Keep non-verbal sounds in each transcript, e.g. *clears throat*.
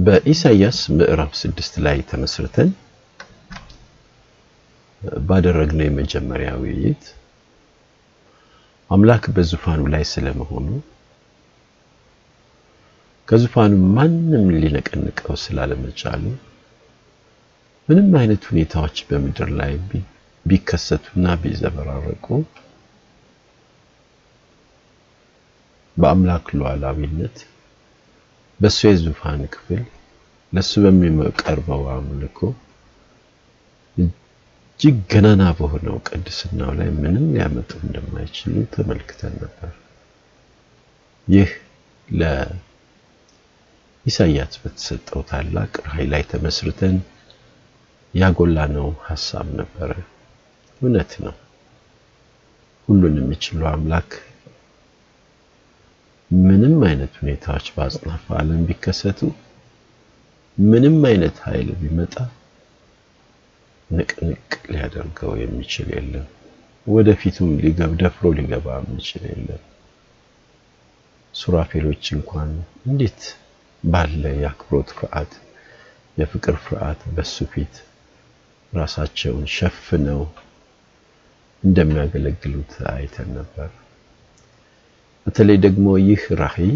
በኢሳይያስ ምዕራፍ ስድስት ላይ ተመስርተን ባደረግነው የመጀመሪያ ውይይት አምላክ በዙፋኑ ላይ ስለመሆኑ ከዙፋኑ ማንም ሊነቀንቀው ስላለመቻሉ ምንም አይነት ሁኔታዎች በምድር ላይ ቢከሰቱና ቢዘበራረቁ በአምላክ ሉዓላዊነት በእሱ የዙፋን ክፍል ለእሱ በሚቀርበው አምልኮ እጅግ ገናና በሆነው ቅድስናው ላይ ምንም ሊያመጡ እንደማይችሉ ተመልክተን ነበር። ይህ ለኢሳይያስ በተሰጠው ታላቅ ራዕይ ላይ ተመስርተን ያጎላነው ሐሳብ ነበረ። እውነት ነው። ሁሉን የሚችለው አምላክ ምንም አይነት ሁኔታዎች በአጽናፈ ዓለም ቢከሰቱ ምንም አይነት ኃይል ቢመጣ ንቅንቅ ሊያደርገው የሚችል የለም። ወደፊቱም ሊገብ ደፍሮ ሊገባ የሚችል የለም። ሱራፌሎች እንኳን እንዴት ባለ የአክብሮት ፍርሃት፣ የፍቅር ፍርሃት በሱ ፊት ራሳቸውን ሸፍነው እንደሚያገለግሉት አይተን ነበር። በተለይ ደግሞ ይህ ራዕይ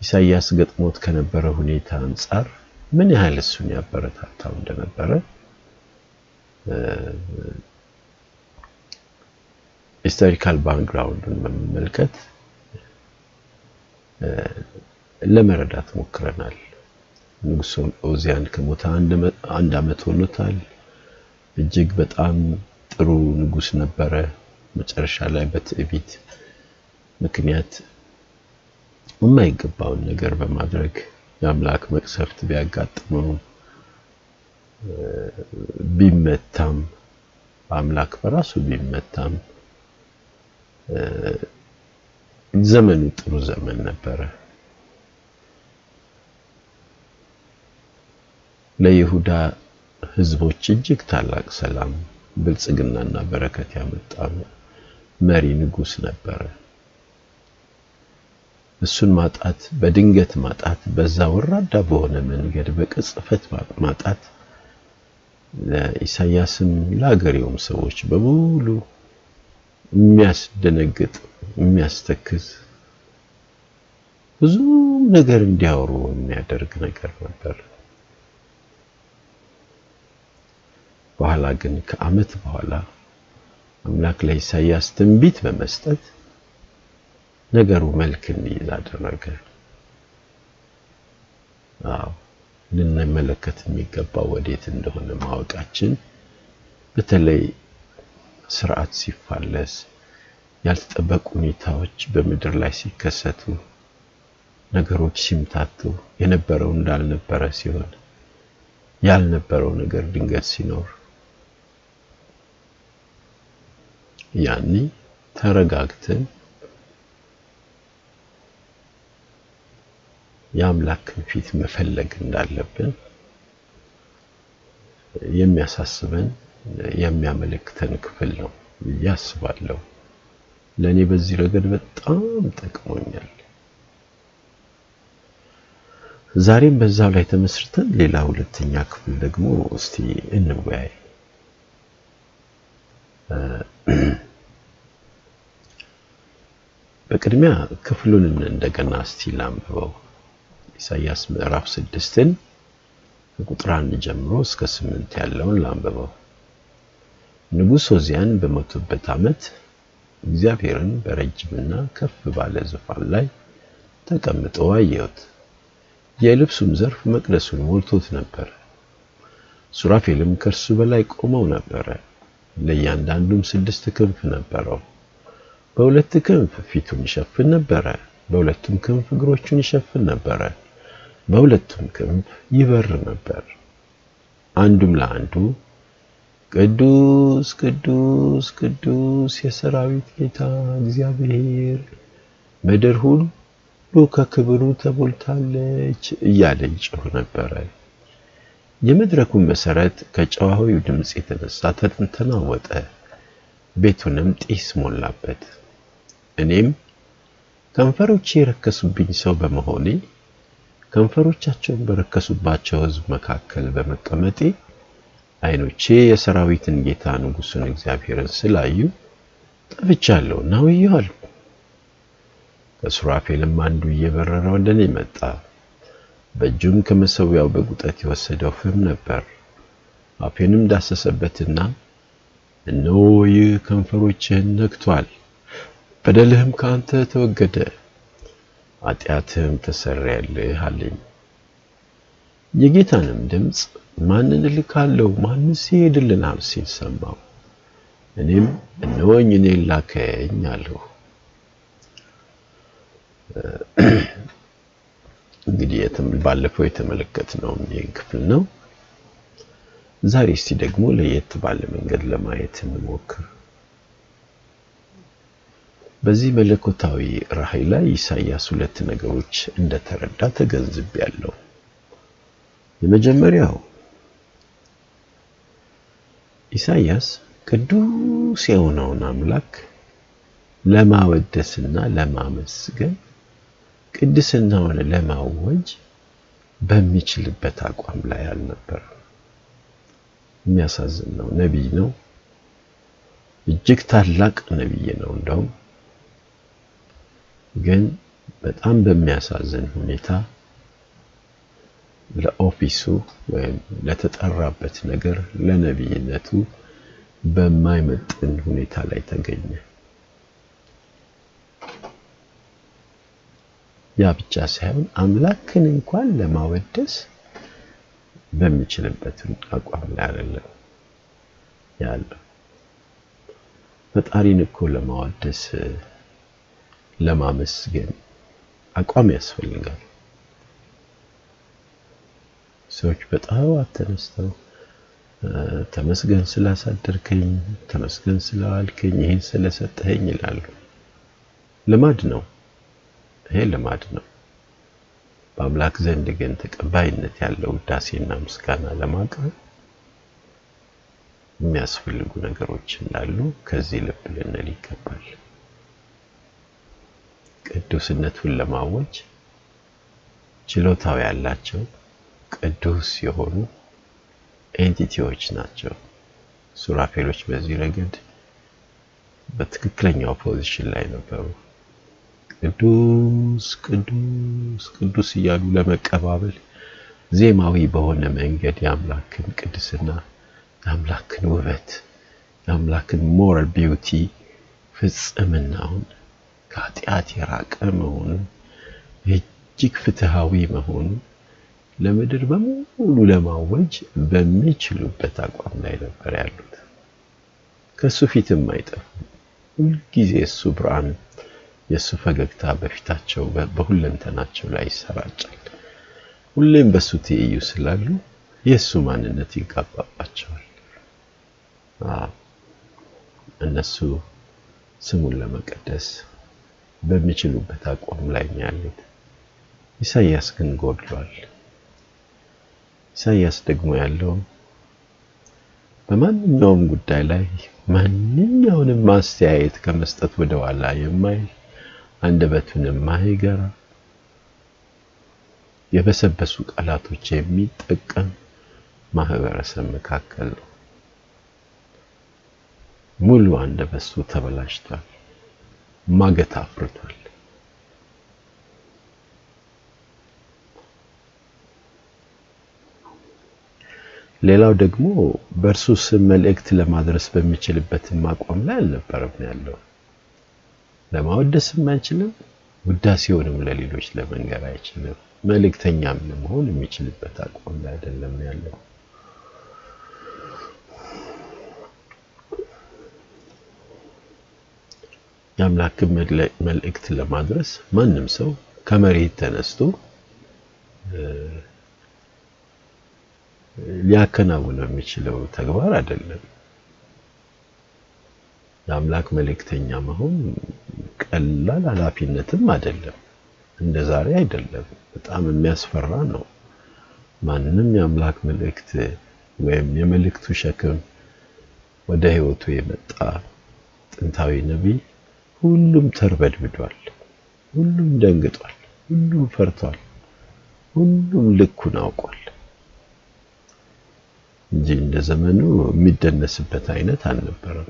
ኢሳይያስ ገጥሞት ከነበረ ሁኔታ አንጻር ምን ያህል እሱን ያበረታታው እንደነበረ historical background ኡን በመመልከት ለመረዳት ሞክረናል። ንጉሥ ኦዚያን ከሞተ አንድ ዓመት ሆኖታል። እጅግ በጣም ጥሩ ንጉሥ ነበረ። መጨረሻ ላይ በትዕቢት ምክንያት የማይገባውን ነገር በማድረግ የአምላክ መቅሰፍት ቢያጋጥመው ቢመታም በአምላክ በራሱ ቢመታም ዘመኑ ጥሩ ዘመን ነበረ። ለይሁዳ ሕዝቦች እጅግ ታላቅ ሰላም፣ ብልጽግናና በረከት ያመጣ መሪ ንጉሥ ነበረ። እሱን ማጣት በድንገት ማጣት በዛ ወራዳ በሆነ መንገድ በቅጽፈት ማጣት ለኢሳይያስም ለአገሬውም ሰዎች በሙሉ የሚያስደነግጥ የሚያስተክዝ ብዙ ነገር እንዲያወሩ የሚያደርግ ነገር ነበር። በኋላ ግን ከዓመት በኋላ አምላክ ለኢሳይያስ ትንቢት በመስጠት ነገሩ መልክ እንዲይዝ አደረገ። አዎ ልንመለከት የሚገባው ወዴት እንደሆነ ማወቃችን በተለይ ስርዓት ሲፋለስ፣ ያልተጠበቁ ሁኔታዎች በምድር ላይ ሲከሰቱ፣ ነገሮች ሲምታቱ፣ የነበረው እንዳልነበረ ሲሆን፣ ያልነበረው ነገር ድንገት ሲኖር ያኔ ተረጋግተን የአምላክን ፊት መፈለግ እንዳለብን የሚያሳስበን የሚያመለክተን ክፍል ነው ብዬ አስባለሁ። ለእኔ በዚህ ረገድ በጣም ጠቅሞኛል። ዛሬም በዛው ላይ ተመስርተን ሌላ ሁለተኛ ክፍል ደግሞ እስቲ እንወያይ። *clears throat* በቅድሚያ ክፍሉን እንደገና እስቲ ላንብበው። ኢሳይያስ ምዕራፍ ስድስትን ከቁጥር አንድ ጀምሮ እስከ ስምንት ያለውን ላንብበው። ንጉሥ ዖዝያን በሞቱበት ዓመት እግዚአብሔርን በረጅምና ከፍ ባለ ዙፋን ላይ ተቀምጦ አየሁት። የልብሱም ዘርፍ መቅደሱን ሞልቶት ነበር። ሱራፌልም ከእርሱ በላይ ቆመው ነበረ። ለእያንዳንዱም ስድስት ክንፍ ነበረው። በሁለት ክንፍ ፊቱን ይሸፍን ነበረ፣ በሁለቱም ክንፍ እግሮቹን ይሸፍን ነበረ፣ በሁለቱም ክንፍ ይበር ነበር። አንዱም ለአንዱ ቅዱስ ቅዱስ ቅዱስ የሰራዊት ጌታ እግዚአብሔር ምድር ሁሉ ከክብሩ ተሞልታለች እያለ ይጮህ ነበረ። የመድረኩን መሰረት ከጨዋዊው ድምፅ የተነሳ ተናወጠ፣ ቤቱንም ጢስ ሞላበት። እኔም ከንፈሮቼ የረከሱብኝ ሰው በመሆኔ ከንፈሮቻቸውን በረከሱባቸው ሕዝብ መካከል በመቀመጤ ዓይኖቼ የሰራዊትን ጌታ ንጉሡን እግዚአብሔርን ስላዩ ጠፍቻለሁና ወዮአልሁ። ከሱራፌልም አንዱ እየበረረ ወደ እኔ መጣ። በእጁም ከመሠዊያው በጉጠት የወሰደው ፍም ነበር። አፌንም ዳሰሰበትና እነሆ ይህ ከንፈሮችህን ነክቶአል፣ በደልህም ከአንተ ተወገደ፣ ኃጢአትህም ተሰረየልህ አለኝ። የጌታንም ድምፅ ማንን እልካለሁ? ማንስ ይሄድልናል? ሲል ሰማሁ። እኔም እነሆኝ እኔን ላከኝ አልሁ። እንግዲህ ባለፈው የተመለከትነው ይህን ክፍል ነው። ዛሬ እስቲ ደግሞ ለየት ባለ መንገድ ለማየት እንሞክር። በዚህ መለኮታዊ ራእይ ላይ ኢሳይያስ ሁለት ነገሮች እንደተረዳ ተገንዝቤያለሁ። የመጀመሪያው ኢሳይያስ ቅዱስ የሆነውን አምላክ ለማወደስና ለማመስገን ቅድስናውን ለማወጅ በሚችልበት አቋም ላይ አልነበረም። የሚያሳዝን ነው። ነቢይ ነው። እጅግ ታላቅ ነቢይ ነው። እንደውም ግን በጣም በሚያሳዝን ሁኔታ ለኦፊሱ ወይም ለተጠራበት ነገር ለነቢይነቱ በማይመጥን ሁኔታ ላይ ተገኘ። ያ ብቻ ሳይሆን አምላክን እንኳን ለማወደስ በሚችልበት አቋም ላይ አይደለም ያለው። ፈጣሪን እኮ ለማወደስ ለማመስገን አቋም ያስፈልጋል። ሰዎች በጠዋት ተነስተው ተመስገን ስላሳደርከኝ፣ ተመስገን ስለዋልከኝ፣ ይህን ስለሰጠኸኝ ይላሉ። ልማድ ነው። ይሄ ልማድ ነው። በአምላክ ዘንድ ግን ተቀባይነት ያለው ውዳሴና ምስጋና ለማቅረብ የሚያስፈልጉ ነገሮች እንዳሉ ከዚህ ልብ ልንል ይገባል። ቅዱስነቱን ለማወጅ ችሎታው ያላቸው ቅዱስ የሆኑ entity ዎች ናቸው። ሱራፌሎች በዚህ ረገድ በትክክለኛው position ላይ ነበሩ። ቅዱስ ቅዱስ ቅዱስ እያሉ ለመቀባበል ዜማዊ በሆነ መንገድ የአምላክን ቅድስና፣ የአምላክን ውበት፣ የአምላክን moral beauty ፍጽምናውን ከኃጢአት የራቀ መሆኑን እጅግ ፍትሃዊ መሆኑን ለምድር በሙሉ ለማወጅ በሚችሉበት አቋም ላይ ነበር ያሉት። ከሱ ፊትም አይጠፉም። ሁልጊዜ እሱ ብርሃን የእሱ ፈገግታ በፊታቸው በሁለንተናቸው ላይ ይሰራጫል። ሁሌም በሱ ትይዩ ስላሉ የእሱ ማንነት ይጋባባቸዋል። እነሱ ስሙን ለመቀደስ በሚችሉበት አቋም ላይ ነው ያሉት። ኢሳይያስ ግን ጎድሏል። ኢሳይያስ ደግሞ ያለው በማንኛውም ጉዳይ ላይ ማንኛውንም ማስተያየት ከመስጠት ወደ ኋላ የማይል አንደበቱን የማይገራ የበሰበሱ ቃላቶች የሚጠቀም ማህበረሰብ መካከል ነው። ሙሉ አንደበቱ ተበላሽቷል፣ ማገት አፍርቷል። ሌላው ደግሞ በእርሱ ስም መልእክት ለማድረስ በሚችልበትም አቋም ላይ አልነበረም ያለው። ለማወደስም አይችልም፣ ውዳሴውንም ለሌሎች ለመንገር አይችልም። መልእክተኛም ለመሆን የሚችልበት አቋም ላይ አይደለም ያለው። የአምላክን መልእክት ለማድረስ ማንም ሰው ከመሬት ተነስቶ ሊያከናውነው የሚችለው ተግባር አይደለም። የአምላክ መልእክተኛ መሆን ቀላል ኃላፊነትም አይደለም። እንደ ዛሬ አይደለም። በጣም የሚያስፈራ ነው። ማንም የአምላክ መልእክት ወይም የመልእክቱ ሸክም ወደ ሕይወቱ የመጣ ጥንታዊ ነቢይ ሁሉም ተርበድብዷል። ሁሉም ደንግጧል። ሁሉም ፈርቷል። ሁሉም ልኩን አውቋል እንጂ እንደ ዘመኑ የሚደነስበት አይነት አልነበረም።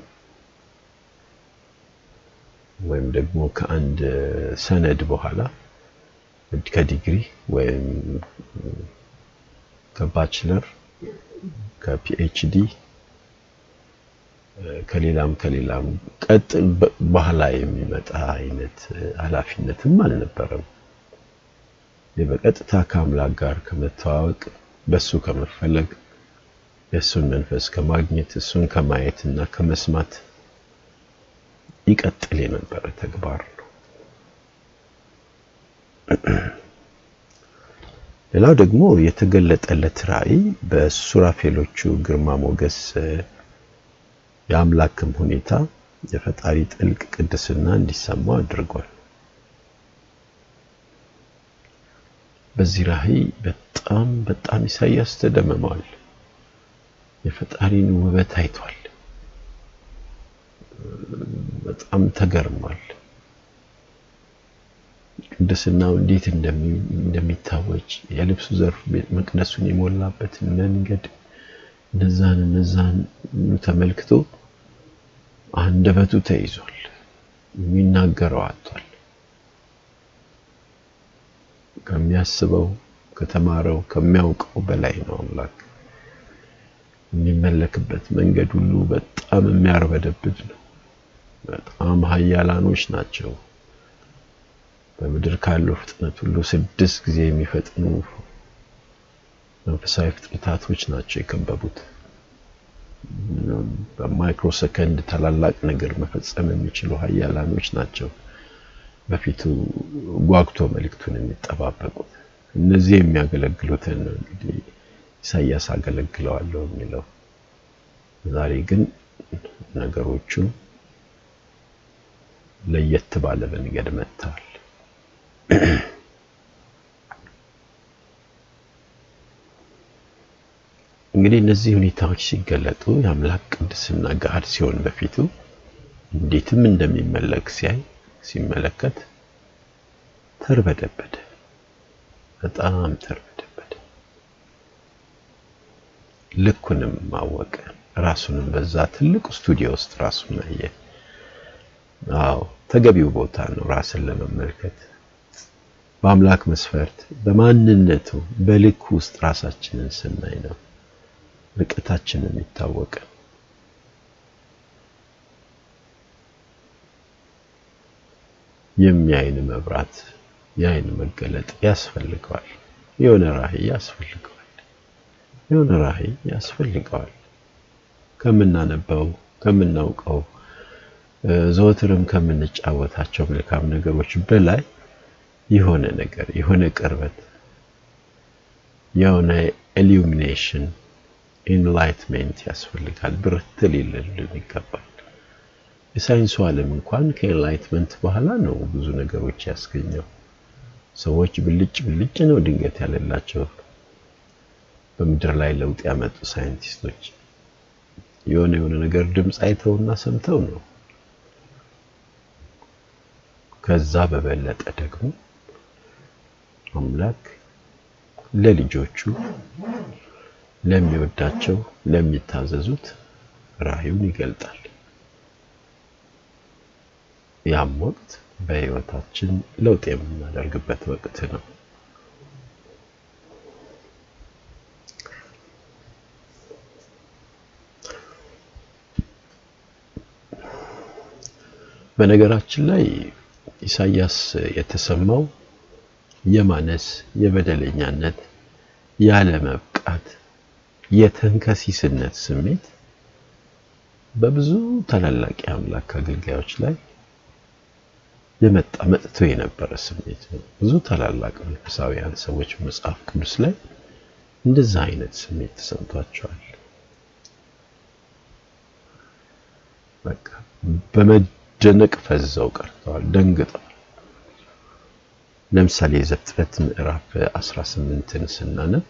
ወይም ደግሞ ከአንድ ሰነድ በኋላ ከዲግሪ ወይም ከባችለር ከፒኤችዲ ከሌላም ከሌላም ቀጥል በኋላ የሚመጣ አይነት ኃላፊነትም አልነበረም። በቀጥታ ከአምላክ ጋር ከመተዋወቅ በሱ ከመፈለግ የእሱን መንፈስ ከማግኘት እሱን ከማየት እና ከመስማት ይቀጥል የነበረ ተግባር ነው። ሌላው ደግሞ የተገለጠለት ራእይ በሱራፌሎቹ ግርማ ሞገስ የአምላክም ሁኔታ የፈጣሪ ጥልቅ ቅድስና እንዲሰማው አድርጓል። በዚህ ራእይ በጣም በጣም ኢሳያስ ተደምሟል። የፈጣሪን ውበት አይቷል። በጣም ተገርሟል። ቅድስናው እንዴት እንደሚታወጅ የልብሱ ዘርፍ መቅደሱን የሞላበትን መንገድ እነዛን እነዛን ተመልክቶ አንደበቱ ተይዟል። የሚናገረው አጥቷል። ከሚያስበው ከተማረው ከሚያውቀው በላይ ነው አምላክ። የሚመለክበት መንገድ ሁሉ በጣም የሚያርበደብድ ነው። በጣም ኃያላኖች ናቸው። በምድር ካለው ፍጥነት ሁሉ ስድስት ጊዜ የሚፈጥኑ መንፈሳዊ ፍጥረታቶች ናቸው የከበቡት። በማይክሮ ሰከንድ ታላላቅ ነገር መፈጸም የሚችሉ ኃያላኖች ናቸው በፊቱ ጓጉቶ መልእክቱን የሚጠባበቁት። እነዚህ የሚያገለግሉትን ነው እንግዲህ ኢሳያስ አገለግለዋለሁ የሚለው። ዛሬ ግን ነገሮቹ ለየት ባለ መንገድ መጥተዋል። እንግዲህ እነዚህ ሁኔታዎች ሲገለጡ የአምላክ ቅድስና ገሃድ ሲሆን በፊቱ እንዴትም እንደሚመለክ ሲያይ ሲመለከት ተርበደበደ፣ በጣም ተርበደበደ። ልኩንም ማወቀ። ራሱንም በዛ ትልቅ ስቱዲዮ ውስጥ ራሱን አየ። አዎ ተገቢው ቦታ ነው ራስን ለመመልከት በአምላክ መስፈርት በማንነቱ በልክ ውስጥ ራሳችንን ስናይ ነው ርቀታችን የሚታወቅ። የሚያይን መብራት የአይን መገለጥ ያስፈልገዋል። የሆነ ራዕይ ያስፈልገዋል። የሆነ ራዕይ ያስፈልገዋል። ከምናነበው ከምናውቀው ዘወትርም ከምንጫወታቸው መልካም ነገሮች በላይ የሆነ ነገር የሆነ ቅርበት የሆነ illumination enlightenment ያስፈልጋል። ብርት ሊልልን ይገባል። የሳይንሱ ዓለም እንኳን ከ enlightenment በኋላ ነው ብዙ ነገሮች ያስገኘው። ሰዎች ብልጭ ብልጭ ነው ድንገት ያለላቸው በምድር ላይ ለውጥ ያመጡ scientist ኦች የሆነ የሆነ ነገር ድምፅ አይተውና ሰምተው ነው። ከዛ በበለጠ ደግሞ አምላክ ለልጆቹ ለሚወዳቸው ለሚታዘዙት ራእዩን ይገልጣል። ያም ወቅት በሕይወታችን ለውጥ የምናደርግበት ወቅት ነው። በነገራችን ላይ ኢሳያስ የተሰማው የማነስ፣ የበደለኛነት፣ ያለመብቃት፣ የተንከሲስነት ስሜት በብዙ ታላላቅ የአምላክ አገልጋዮች ላይ የመጣ መጥቶ የነበረ ስሜት ነው። ብዙ ታላላቅ መንፈሳዊያን ሰዎች መጽሐፍ ቅዱስ ላይ እንደዛ አይነት ስሜት ተሰምቷቸዋል። በቃ በመደነቅ ፈዘው ቀርተዋል፣ ደንግጠዋል። ለምሳሌ የዘፍጥረት ምዕራፍ 18ን ስናነብ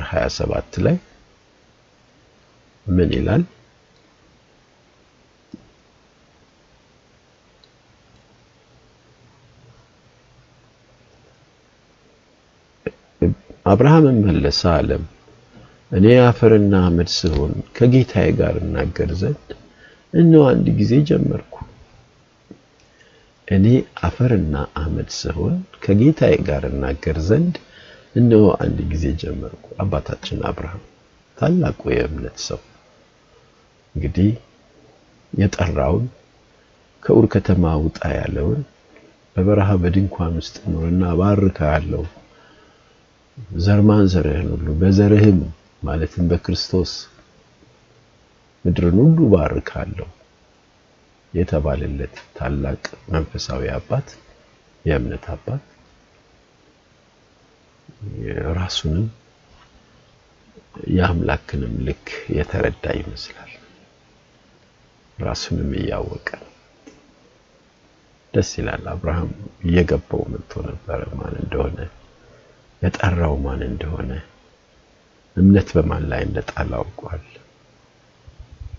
ቁጥር 27 ላይ ምን ይላል? አብርሃምም መለሰ አለም እኔ አፈርና አመድ ስሆን ከጌታዬ ጋር እናገር ዘንድ እነሆ አንድ ጊዜ ጀመርኩ። እኔ አፈርና አመድ ስሆን ከጌታዬ ጋር እናገር ዘንድ እነሆ አንድ ጊዜ ጀመርኩ። አባታችን አብርሃም ታላቁ የእምነት ሰው እንግዲህ የጠራውን ከኡር ከተማ ውጣ ያለውን በበረሃ በድንኳን ውስጥ ኑርና ባርካለሁ ዘር ማንዘርህን ሁሉ በዘርህም ማለትም በክርስቶስ ምድርን ሁሉ ባርካለሁ የተባለለት ታላቅ መንፈሳዊ አባት የእምነት አባት ራሱንም የአምላክንም ልክ የተረዳ ይመስላል። ራሱንም እያወቀ ደስ ይላል። አብርሃም እየገባው መጥቶ ነበረ ማን እንደሆነ የጠራው ማን እንደሆነ እምነት በማን ላይ እንደጣለ አውቋል።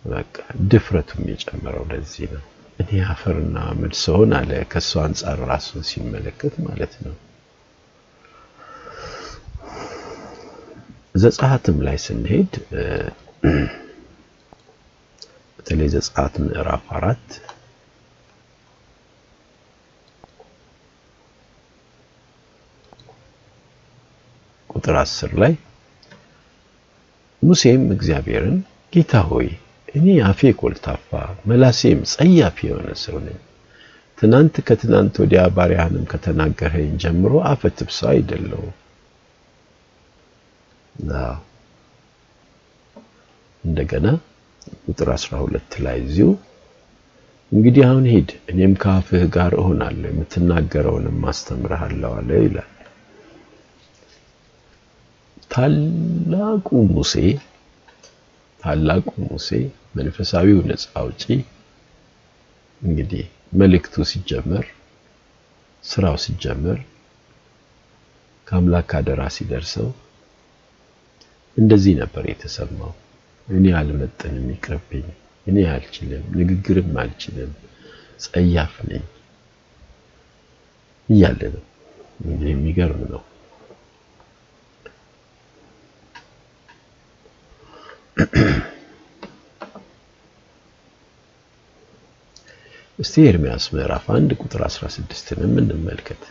በቃ ድፍረቱም የጨመረው ለዚህ ነው። እኔ አፈርና አመድ ስሆን አለ ከእሱ አንጻር ራሱን ሲመለከት ማለት ነው። ዘጸአትም ላይ ስንሄድ *clears throat* በተለይ ዘጸአት ምዕራፍ አራት ቁጥር አስር ላይ ሙሴም እግዚአብሔርን ጌታ ሆይ እኔ አፌ ኮልታፋ መላሴም ጸያፍ የሆነ ሰው ነኝ። ትናንት ከትናንት ወዲያ ባሪያህንም ከተናገረኝ ጀምሮ አፈ ትብሳ አይደለሁም። እንደገና ቁጥር 12 ላይ እዚሁ እንግዲህ አሁን ሂድ እኔም ከአፍህ ጋር እሆናለሁ የምትናገረውንም አስተምርሃለሁ አለ ይላል። ታላቁ ሙሴ ታላቁ ሙሴ መንፈሳዊው ነፃ አውጪ እንግዲህ መልእክቱ ሲጀመር ስራው ሲጀመር ከአምላክ አደራ ሲደርሰው እንደዚህ ነበር የተሰማው። እኔ አልመጥንም፣ ይቅርብኝ፣ እኔ አልችልም፣ ንግግርም አልችልም፣ ጸያፍ ነኝ እያለ ነው። እንግዲህ የሚገርም ነው። *clears throat* እስቲ ኤርምያስ ምዕራፍ 1 ቁጥር 16ንም እንመልከት።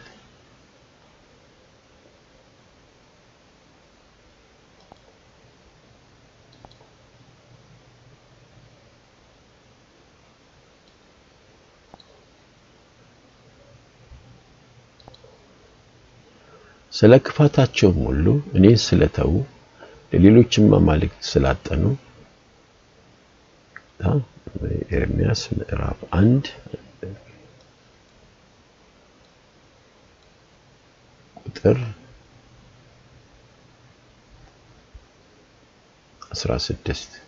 ስለ ክፋታቸውም ሁሉ እኔ ስለተው ለሌሎችም አማልክት ስላጠኑ። ኤርሚያስ ምዕራፍ አንድ። ቁጥር 16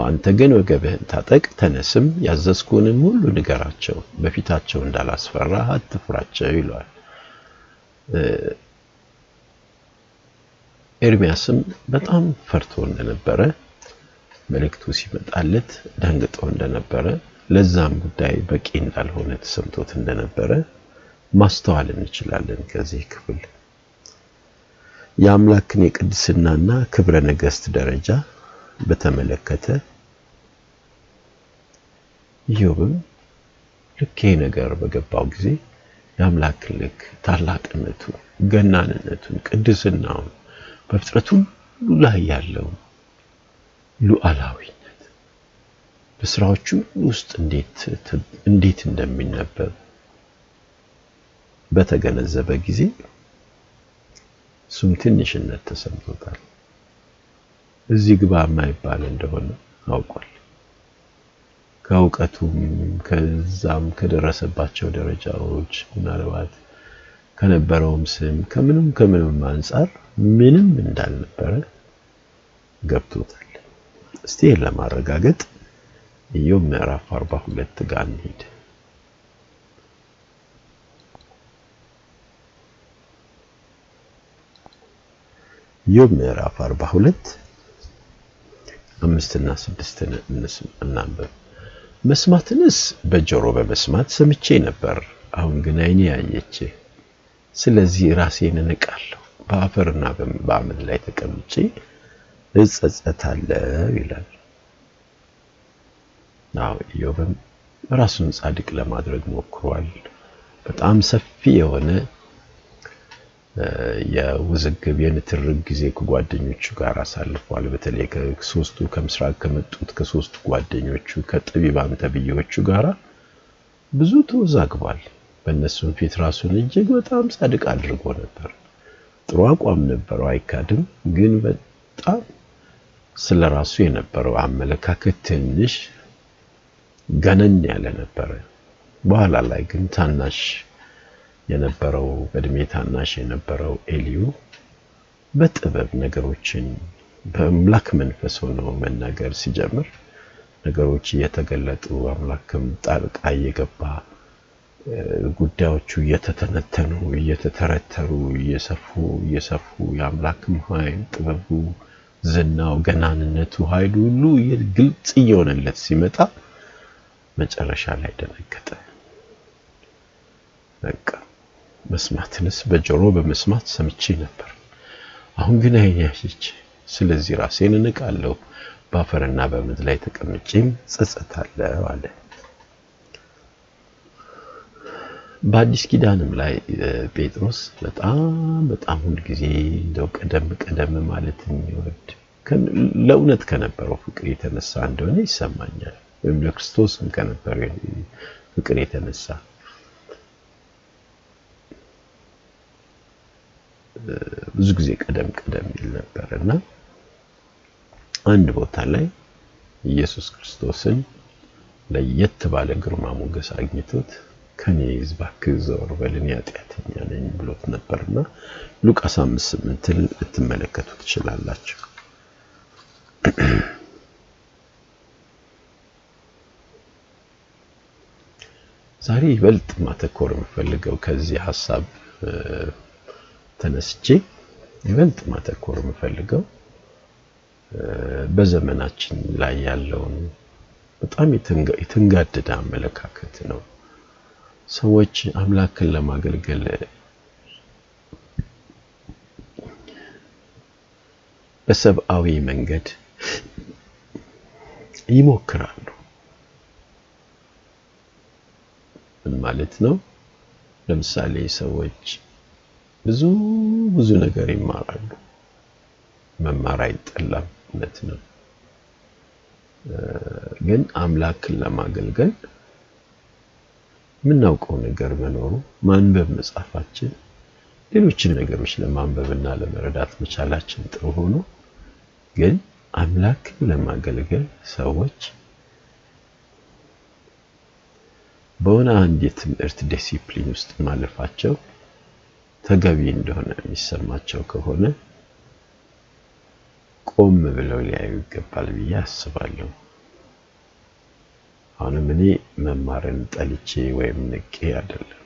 አንተ ግን ወገብህን ታጠቅ፣ ተነስም፣ ያዘዝኩህንም ሁሉ ንገራቸው፣ በፊታቸው እንዳላስፈራ አትፍራቸው ይለዋል። ኤርሚያስም በጣም ፈርቶ እንደነበረ መልእክቱ ሲመጣለት ደንግጦ እንደነበረ ለዛም ጉዳይ በቂ እንዳልሆነ ተሰምቶት እንደነበረ ማስተዋል እንችላለን። ከዚህ ክፍል የአምላክን የቅድስናና ክብረ ነገሥት ደረጃ በተመለከተ ኢዮብም ልክ ይሄ ነገር በገባው ጊዜ የአምላክን ልክ ታላቅነቱን፣ ገናንነቱን፣ ቅድስናውን በፍጥረቱ ሁሉ ላይ ያለውን ሉዓላዊነት በስራዎቹ ውስጥ እንዴት እንዴት እንደሚነበብ በተገነዘበ ጊዜ እሱም ትንሽነት ተሰምቶታል። እዚህ ግባ የማይባል እንደሆነ አውቋል። ከእውቀቱም ከዛም ከደረሰባቸው ደረጃዎች ምናልባት ከነበረውም ስም ከምንም ከምንም አንጻር ምንም እንዳልነበረ ገብቶታል። እስቲ ለማረጋገጥ ኢዮብ ምዕራፍ 42 ጋር እንሂድ። ኢዮብ ምዕራፍ 42 አምስትና ስድስትን እናንብብ። መስማትንስ በጆሮ በመስማት ሰምቼ ነበር፣ አሁን ግን ዓይኔ ያየች። ስለዚህ ራሴን እንቃለሁ፣ በአፈርና በአመድ ላይ ተቀምጬ እጸጸታለሁ ይላል። አዎ ኢዮብም ራሱን ጻድቅ ለማድረግ ሞክሯል። በጣም ሰፊ የሆነ የውዝግብ የንትርክ ጊዜ ከጓደኞቹ ጋር አሳልፏል። በተለይ ከሶስቱ ከምስራቅ ከመጡት ከሶስቱ ጓደኞቹ ከጠቢባን ተብዬዎቹ ጋር ብዙ ተወዛግቧል። በእነሱም ፊት ራሱን እጅግ በጣም ጻድቅ አድርጎ ነበር። ጥሩ አቋም ነበረው፣ አይካድም። ግን በጣም ስለ ራሱ የነበረው አመለካከት ትንሽ ገነን ያለ ነበረ። በኋላ ላይ ግን ታናሽ የነበረው በእድሜ ታናሽ የነበረው ኤልዩ በጥበብ ነገሮችን በአምላክ መንፈስ ሆኖ መናገር ሲጀምር ነገሮች እየተገለጡ አምላክም ጣልቃ እየገባ ጉዳዮቹ እየተተነተኑ እየተተረተሩ እየሰፉ እየሰፉ የአምላክም ኃይል ጥበቡ፣ ዝናው፣ ገናንነቱ፣ ኃይሉ ሁሉ ግልጽ እየሆነለት ሲመጣ መጨረሻ ላይ ደነገጠ። በቃ መስማትንስ በጆሮ በመስማት ሰምቼ ነበር፣ አሁን ግን ዓይኔ ያየች። ስለዚህ ራሴን እንቃለሁ፣ በአፈርና በምድር ላይ ተቀምጬም ጸጸታለሁ አለ። በአዲስ ኪዳንም ላይ ጴጥሮስ በጣም በጣም ሁልጊዜ እንደው ቀደም ቀደም ማለት የሚወድ ለእውነት ከነበረው ፍቅር የተነሳ እንደሆነ ይሰማኛል። ወይም ለክርስቶስም ከነበረው ፍቅር የተነሳ ብዙ ጊዜ ቀደም ቀደም ይል ነበር እና አንድ ቦታ ላይ ኢየሱስ ክርስቶስን ለየት ባለ ግርማ ሞገስ አግኝቶት ከኔ እባክህ ዘወር በል እኔ ነኝ ብሎት ነበርና ሉቃስ 5:8ን ልትመለከቱ ትችላላችሁ። *clears throat* ዛሬ ይበልጥ ማተኮር የምፈልገው ከዚህ ሀሳብ ተነስቼ ይበልጥ ማተኮር የምፈልገው በዘመናችን ላይ ያለውን በጣም የተንጋደደ አመለካከት ነው። ሰዎች አምላክን ለማገልገል በሰብአዊ መንገድ ይሞክራሉ። ምን ማለት ነው? ለምሳሌ ሰዎች ብዙ ብዙ ነገር ይማራሉ። መማር አይጠላም፣ እውነት ነው። ግን አምላክን ለማገልገል የምናውቀው ነገር መኖሩ ማንበብ መጻፋችን፣ ሌሎችን ነገሮች ለማንበብና ለመረዳት መቻላችን ጥሩ ሆኖ ግን አምላክን ለማገልገል ሰዎች በሆነ አንድ የትምህርት ዲሲፕሊን ውስጥ ማለፋቸው ተገቢ እንደሆነ የሚሰማቸው ከሆነ ቆም ብለው ሊያዩ ይገባል ብዬ አስባለሁ። አሁንም እኔ መማርን ጠልቼ ወይም ንቄ አይደለም።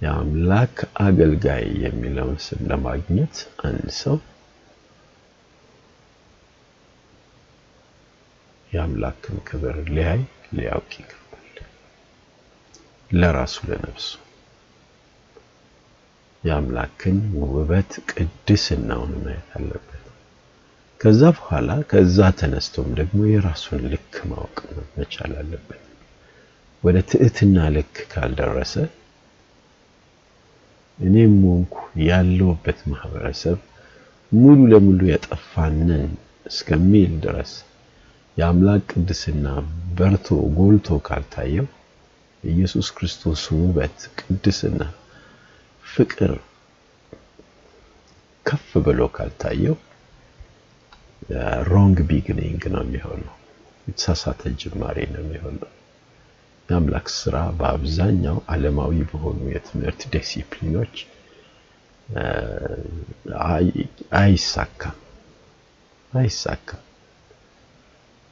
የአምላክ አገልጋይ የሚለውን ስም ለማግኘት አንድ ሰው የአምላክን ክብር ሊያይ ሊያውቅ ይገባል። ለራሱ ለነፍሱ የአምላክን ውበት ቅድስናውን ማየት አለበት። ከዛ በኋላ ከዛ ተነስቶም ደግሞ የራሱን ልክ ማወቅ መቻል አለበት። ወደ ትዕትና ልክ ካልደረሰ እኔም ሆንኩ ያለውበት ማህበረሰብ ሙሉ ለሙሉ የጠፋንን እስከሚል ድረስ የአምላክ ቅድስና በርቶ ጎልቶ ካልታየው የኢየሱስ ክርስቶስ ውበት፣ ቅድስና፣ ፍቅር ከፍ ብሎ ካልታየው wrong beginning ነው የሚሆነው። የተሳሳተ ጅማሬ ነው የሚሆነው። የአምላክ ስራ በአብዛኛው ዓለማዊ በሆኑ የትምህርት ዲሲፕሊኖች አይሳካም አይሳካም።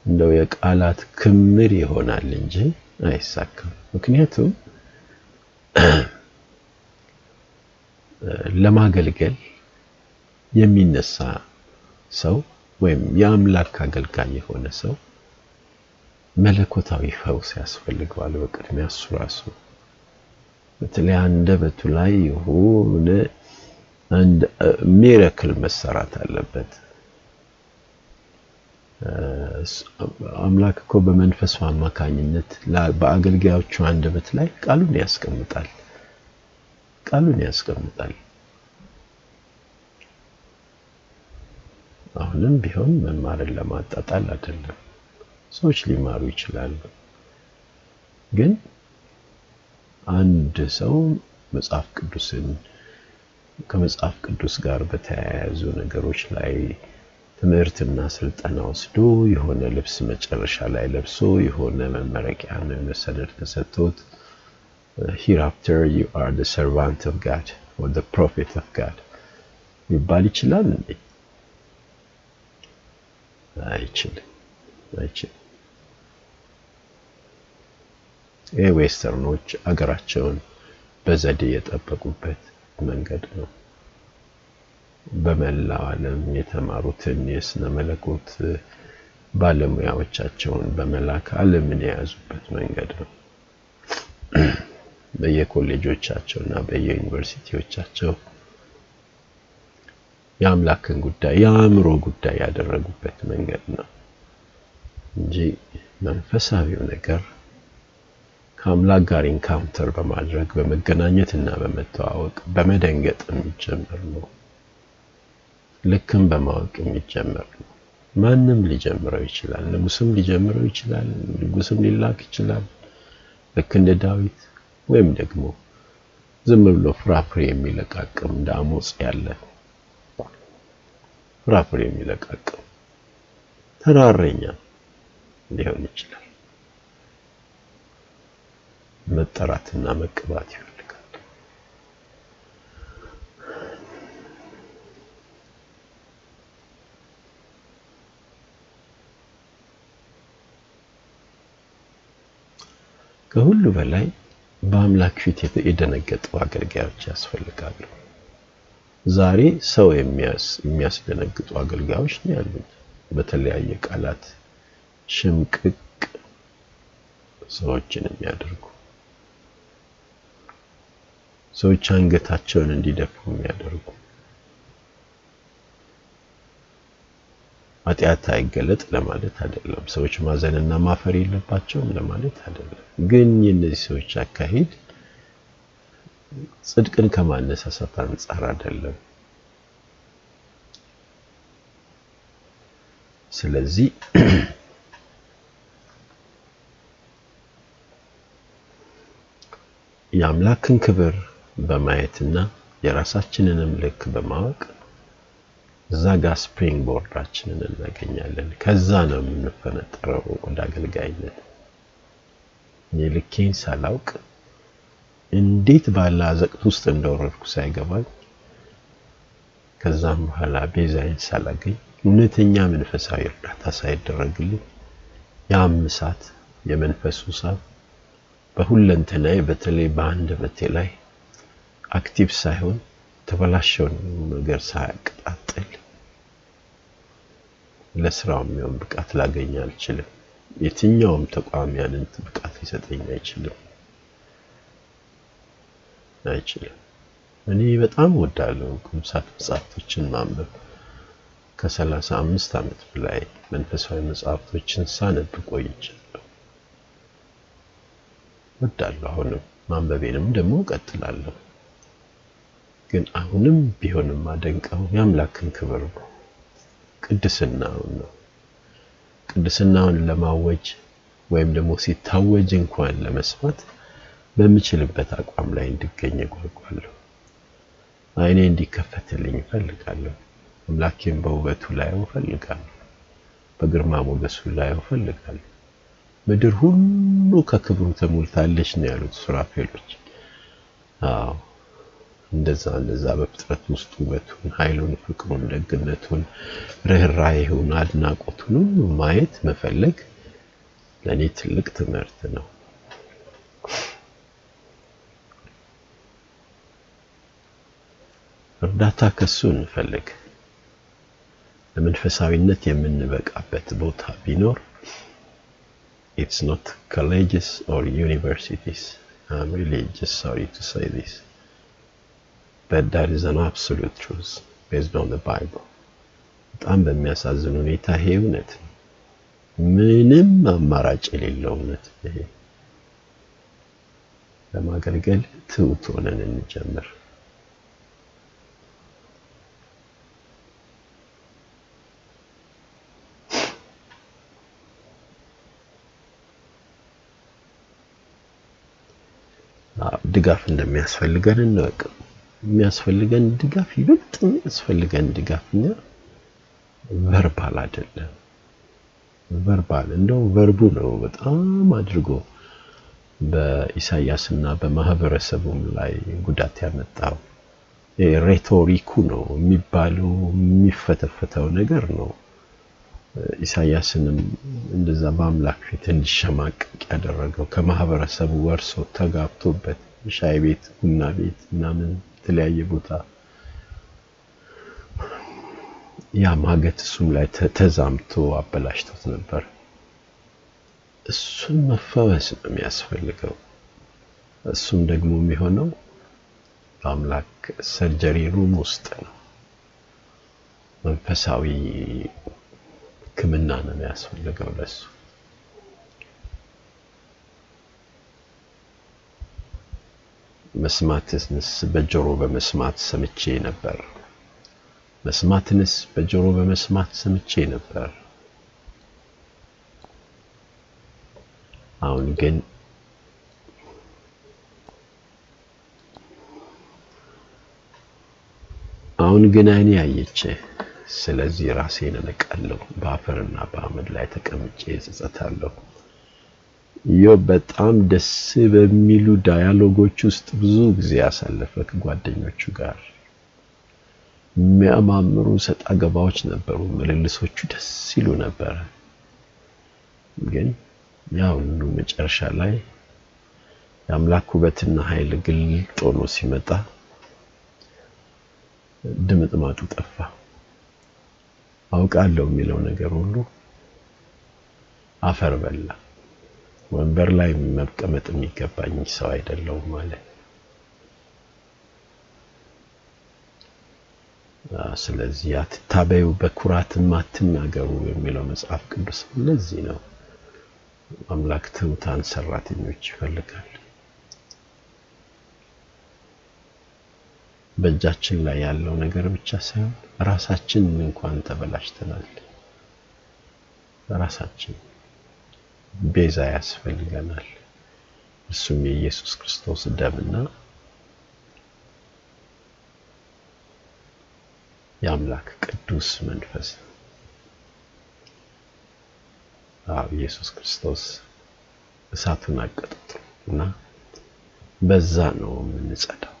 እንደው የቃላት ክምር ይሆናል እንጂ አይሳካም። ምክንያቱም ለማገልገል የሚነሳ ሰው ወይም የአምላክ አገልጋይ የሆነ ሰው መለኮታዊ ፈውስ ያስፈልገዋል። በቅድሚያ እሱ ራሱ በተለይ አንደበቱ ላይ የሆነ ሚራክል መሰራት አለበት። አምላክ እኮ በመንፈሱ አማካኝነት በአገልጋዮቹ አንደበት ላይ ቃሉን ያስቀምጣል ቃሉን ያስቀምጣል። አሁንም ቢሆን መማርን ለማጣጣል አይደለም። ሰዎች ሊማሩ ይችላሉ። ግን አንድ ሰው መጽሐፍ ቅዱስን ከመጽሐፍ ቅዱስ ጋር በተያያዙ ነገሮች ላይ ትምህርትና ስልጠና ወስዶ የሆነ ልብስ መጨረሻ ላይ ለብሶ የሆነ መመረቂያ ሰነድ ተሰጥቶት hereafter you are the servant of God or the prophet of God ሊባል ይችላል እንዴ? አይችልም አይችልም። ይህ ዌስተርኖች አገራቸውን በዘዴ የጠበቁበት መንገድ ነው። በመላው ዓለም የተማሩትን የስነ መለኮት ባለሙያዎቻቸውን በመላክ ዓለምን የያዙበት መንገድ ነው። በየኮሌጆቻቸው እና በየዩኒቨርሲቲዎቻቸው የአምላክን ጉዳይ የአእምሮ ጉዳይ ያደረጉበት መንገድ ነው እንጂ መንፈሳዊው ነገር ከአምላክ ጋር encounter በማድረግ በመገናኘት እና በመተዋወቅ በመደንገጥ የሚጀመር ነው። ልክም በማወቅ የሚጀመር ነው። ማንም ሊጀምረው ይችላል። ንጉስም ሊጀምረው ይችላል። ንጉስም ሊላክ ይችላል። ልክ እንደ ዳዊት ወይም ደግሞ ዝም ብሎ ፍራፍሬ የሚለቃቅም እንደ አሞጽ ያለ ፍራፍሬ የሚለቃቅም ተራረኛ ሊሆን ይችላል። መጠራትና መቀባት ይፈልጋል። ከሁሉ በላይ በአምላክ ፊት የደነገጡ አገልጋዮች ያስፈልጋሉ። ዛሬ ሰው የሚያስደነግጡ አገልጋዮች ነው ያሉት። በተለያየ ቃላት ሽምቅቅ ሰዎችን የሚያደርጉ ሰዎች አንገታቸውን እንዲደፉ የሚያደርጉ ኃጢአት አይገለጥ ለማለት አይደለም። ሰዎች ማዘንና ማፈር የለባቸውም ለማለት አይደለም። ግን የእነዚህ ሰዎች አካሄድ ጽድቅን ከማነሳሳት አንጻር አይደለም። ስለዚህ *clears throat* የአምላክን ክብር በማየትና የራሳችንንም ልክ በማወቅ እዛ ጋር ስፕሪንግ ቦርዳችንን እናገኛለን። ከዛ ነው የምንፈነጠረው ወደ አገልጋይነት። እኔ ልኬን ሳላውቅ እንዴት ባለ አዘቅት ውስጥ እንደወረድኩ ሳይገባኝ ከዛም በኋላ ቤዛዬን ሳላገኝ እውነተኛ መንፈሳዊ እርዳታ ሳይደረግልኝ ያም እሳት የመንፈሱ እሳት በሁለንተናዬ በተለይ በአንደበቴ ላይ active ሳይሆን የተበላሸውን ነገር ሳያቀጣጥል ለስራው የሚሆን ብቃት ላገኝ አልችልም። የትኛውም ተቋም ያንን ብቃት ሊሰጠኝ አይችልም አይችልም። እኔ በጣም ወዳለሁ ቅዱሳት መጽሐፍቶችን ማንበብ። ከሰላሳ አምስት ዓመት በላይ መንፈሳዊ መጽሐፍቶችን ሳነብ ቆይቻለሁ። ወዳለሁ። አሁንም ማንበቤንም ደግሞ እቀጥላለሁ። ግን አሁንም ቢሆንም አደንቀው የአምላክን ክብር ነው፣ ቅድስናውን ነው። ቅድስናውን ለማወጅ ወይም ደግሞ ሲታወጅ እንኳን ለመስማት በምችልበት አቋም ላይ እንድገኝ እጓጓለሁ። አይኔ እንዲከፈትልኝ እፈልጋለሁ። አምላኬን በውበቱ ላይ እፈልጋለሁ። በግርማ ሞገሱ ላይ እፈልጋለሁ። ምድር ሁሉ ከክብሩ ተሞልታለች ነው ያሉት ሱራፌሎች። አዎ እንደዛ እንደዛ በፍጥረት ውስጥ ውበቱን፣ ኃይሉን፣ ፍቅሩን፣ ደግነቱን፣ ርኅራኄውን፣ አድናቆቱን ማየት መፈለግ ለእኔ ትልቅ ትምህርት ነው። እርዳታ ከሱ እንፈልግ። ለመንፈሳዊነት የምንበቃበት ቦታ ቢኖር it's not colleges or universities. I'm really just sorry to say this. But that is an absolute truth based on the Bible. በጣም በሚያሳዝን ሁኔታ ይሄ እውነት ምንም አማራጭ የሌለው እውነት ይሄ። ለማገልገል ትሑት ሆነን እንጀምር። ድጋፍ እንደሚያስፈልገን እንወቅ። የሚያስፈልገን ድጋፍ ይበልጥ የሚያስፈልገን ድጋፍ እኛ ቨርባል አይደለም። ቨርባል እንደው ቨርቡ ነው በጣም አድርጎ በኢሳያስና በማህበረሰቡም ላይ ጉዳት ያመጣው። ሬቶሪኩ ነው የሚባለው የሚፈተፈተው ነገር ነው። ኢሳያስንም እንደዛ በአምላክ ፊት እንዲሸማቀቅ ያደረገው ከማህበረሰቡ ወርሶ ተጋብቶበት ሻይ ቤት፣ ቡና ቤት ምናምን የተለያየ ቦታ ያ ማገት እሱም ላይ ተዛምቶ አበላሽቶት ነበር። እሱም መፈወስ ነው የሚያስፈልገው። እሱም ደግሞ የሚሆነው በአምላክ surgery room ውስጥ ነው። መንፈሳዊ ሕክምና ነው የሚያስፈልገው ለሱ። መስማትንስ በጆሮ በመስማት ሰምቼ ነበር። መስማትንስ በጆሮ በመስማት ሰምቼ ነበር። አሁን ግን አሁን ግን ዓይኔ አየች። ስለዚህ ራሴን እነቃለሁ፣ በአፈርና በአመድ ላይ ተቀምጬ እጸጸታለሁ። ኢዮብ በጣም ደስ በሚሉ ዳያሎጎች ውስጥ ብዙ ጊዜ ያሳለፈ ከጓደኞቹ ጋር የሚያማምሩ ሰጣ ገባዎች ነበሩ። ምልልሶቹ ደስ ይሉ ነበረ። ግን ያ ሁሉ መጨረሻ ላይ የአምላክ ውበትና ኃይል ግልጥ ሆኖ ሲመጣ ድምጥማጡ ጠፋ። አውቃለሁ የሚለው ነገር ሁሉ አፈር በላ። ወንበር ላይ መቀመጥ የሚገባኝ ሰው አይደለሁም ማለት። ስለዚህ አትታበዩ፣ በኩራትም አትናገሩ የሚለው መጽሐፍ ቅዱስ ለዚህ ነው። አምላክ ትሑታን ሰራተኞች ይፈልጋል። በእጃችን ላይ ያለው ነገር ብቻ ሳይሆን ራሳችን እንኳን ተበላሽተናል። ራሳችን ቤዛ ያስፈልገናል። እሱም የኢየሱስ ክርስቶስ ደምና የአምላክ ቅዱስ መንፈስ አዎ ኢየሱስ ክርስቶስ እሳቱን አቀጣጥሎ እና በዛ ነው የምንጸዳው።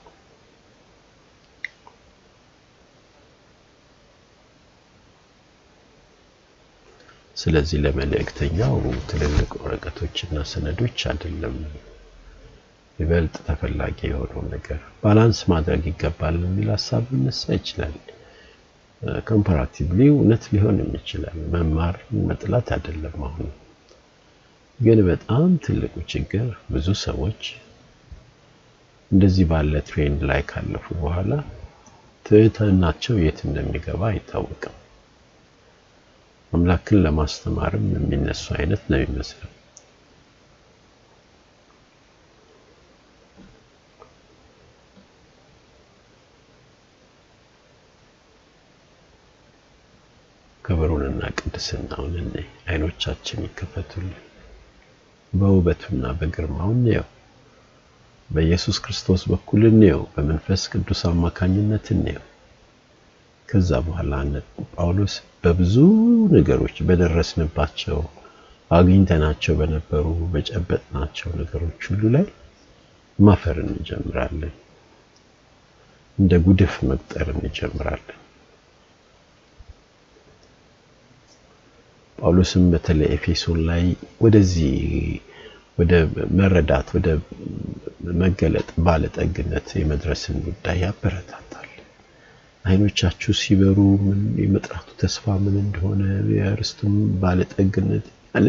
ስለዚህ ለመልእክተኛው ትልልቅ ወረቀቶችና ሰነዶች አይደለም ይበልጥ ተፈላጊ የሆነው ነገር balance ማድረግ ይገባል የሚል ሀሳብ ሊነሳ ይችላል። comparatively እውነት ሊሆንም ይችላል። መማር መጥላት አይደለም። አሁን ግን በጣም ትልቁ ችግር ብዙ ሰዎች እንደዚህ ባለ ትሬንድ ላይ ካለፉ በኋላ ትህትናቸው የት እንደሚገባ አይታወቅም። አምላክን ለማስተማርም የሚነሱ አይነት ነው የሚመስለው። ክብሩንና ቅድስናውን እንይ። አይኖቻችን ይከፈቱልን። በውበቱና በግርማው እንየው። በኢየሱስ ክርስቶስ በኩል እንየው። በመንፈስ ቅዱስ አማካኝነት እንየው። ከዛ በኋላ ጳውሎስ በብዙ ነገሮች በደረስንባቸው አግኝተናቸው በነበሩ በጨበጥናቸው ነገሮች ሁሉ ላይ ማፈር እንጀምራለን። እንደ ጉድፍ መቁጠር እንጀምራለን። ጳውሎስም በተለይ ኤፌሶን ላይ ወደዚህ ወደ መረዳት ወደ መገለጥ ባለጠግነት የመድረስን ጉዳይ ያበረታታል። አይኖቻችሁ ሲበሩ ምን የመጥራቱ ተስፋ ምን እንደሆነ የርስቱም ባለጠግነት አለ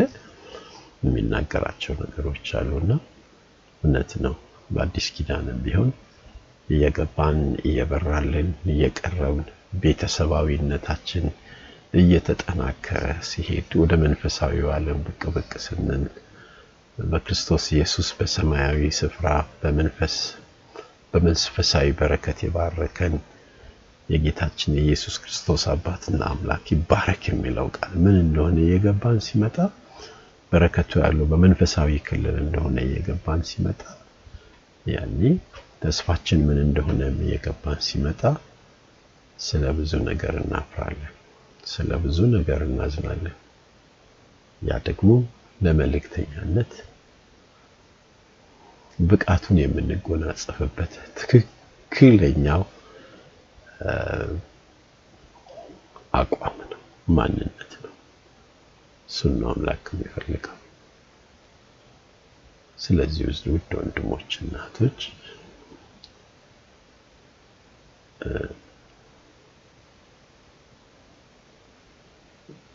የሚናገራቸው ነገሮች አሉና እውነት ነው። በአዲስ ኪዳንም ቢሆን እየገባን እየበራልን እየቀረብን ቤተሰባዊነታችን እየተጠናከረ ሲሄድ ወደ መንፈሳዊው ዓለም ብቅ ብቅ ስንል በክርስቶስ ኢየሱስ በሰማያዊ ስፍራ በመንፈስ በመንፈሳዊ በረከት የባረከን የጌታችን የኢየሱስ ክርስቶስ አባትና አምላክ ይባረክ የሚለው ቃል ምን እንደሆነ እየገባን ሲመጣ በረከቱ ያለው በመንፈሳዊ ክልል እንደሆነ እየገባን ሲመጣ ያኔ ተስፋችን ምን እንደሆነ እየገባን ሲመጣ ስለ ብዙ ነገር እናፍራለን፣ ስለ ብዙ ነገር እናዝናለን። ያ ደግሞ ለመልእክተኛነት ብቃቱን የምንጎናጸፍበት ትክክለኛው አቋም ነው፣ ማንነት ነው። እሱን ነው አምላክ የሚፈልገው። ስለዚህ ውድ ወንድሞች እና እህቶች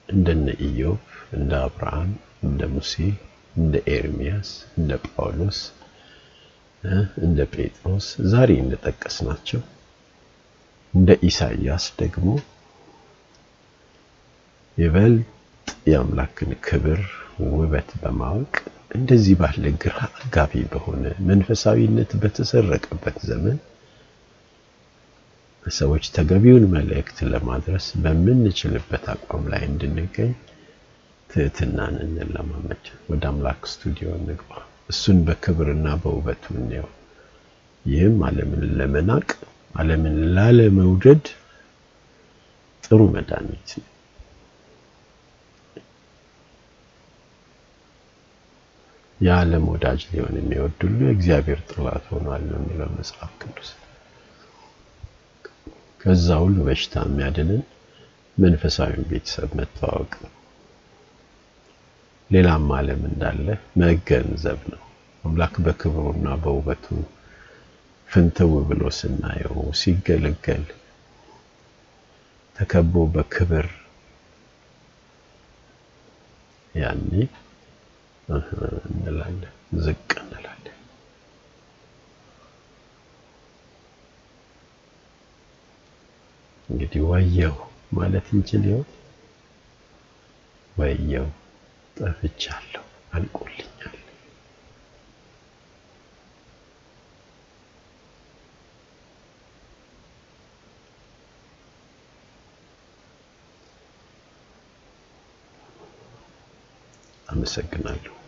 እንደነ ኢዮብ፣ እንደ አብርሃም፣ እንደ ሙሴ፣ እንደ ኤርሚያስ፣ እንደ ጳውሎስ፣ እንደ ጴጥሮስ ዛሬ እንደጠቀስናቸው እንደ ኢሳይያስ ደግሞ ይበልጥ የአምላክን ክብር ውበት በማወቅ እንደዚህ ባለ ግራ አጋቢ በሆነ መንፈሳዊነት በተሰረቀበት ዘመን ሰዎች ተገቢውን መልእክት ለማድረስ በምንችልበት አቋም ላይ እንድንገኝ ትህትናን እንለማመድ። ወደ አምላክ ስቱዲዮ እንግባ። እሱን በክብርና በውበቱ እንየው። ይህም ዓለምን ለመናቅ ዓለምን ላለመውደድ ጥሩ መድኃኒት ነው። የዓለም ወዳጅ ሊሆን የሚወድ ሁሉ የእግዚአብሔር ጠላት ሆኗል ነው የሚለው መጽሐፍ ቅዱስ። ከዛ ሁሉ በሽታ የሚያድንን መንፈሳዊ ቤተሰብ መተዋወቅ ነው። ሌላም ዓለም እንዳለ መገንዘብ ነው። አምላክ በክብሩና በውበቱ ፍንትው ብሎ ስናየው ሲገለገል ተከቦ በክብር ያኔ እንላለን፣ ዝቅ እንላለን። እንግዲህ ወየው ማለት እንችል ይሆን? ወየው ጠፍቻለሁ፣ አልቆልኛል። have a second item.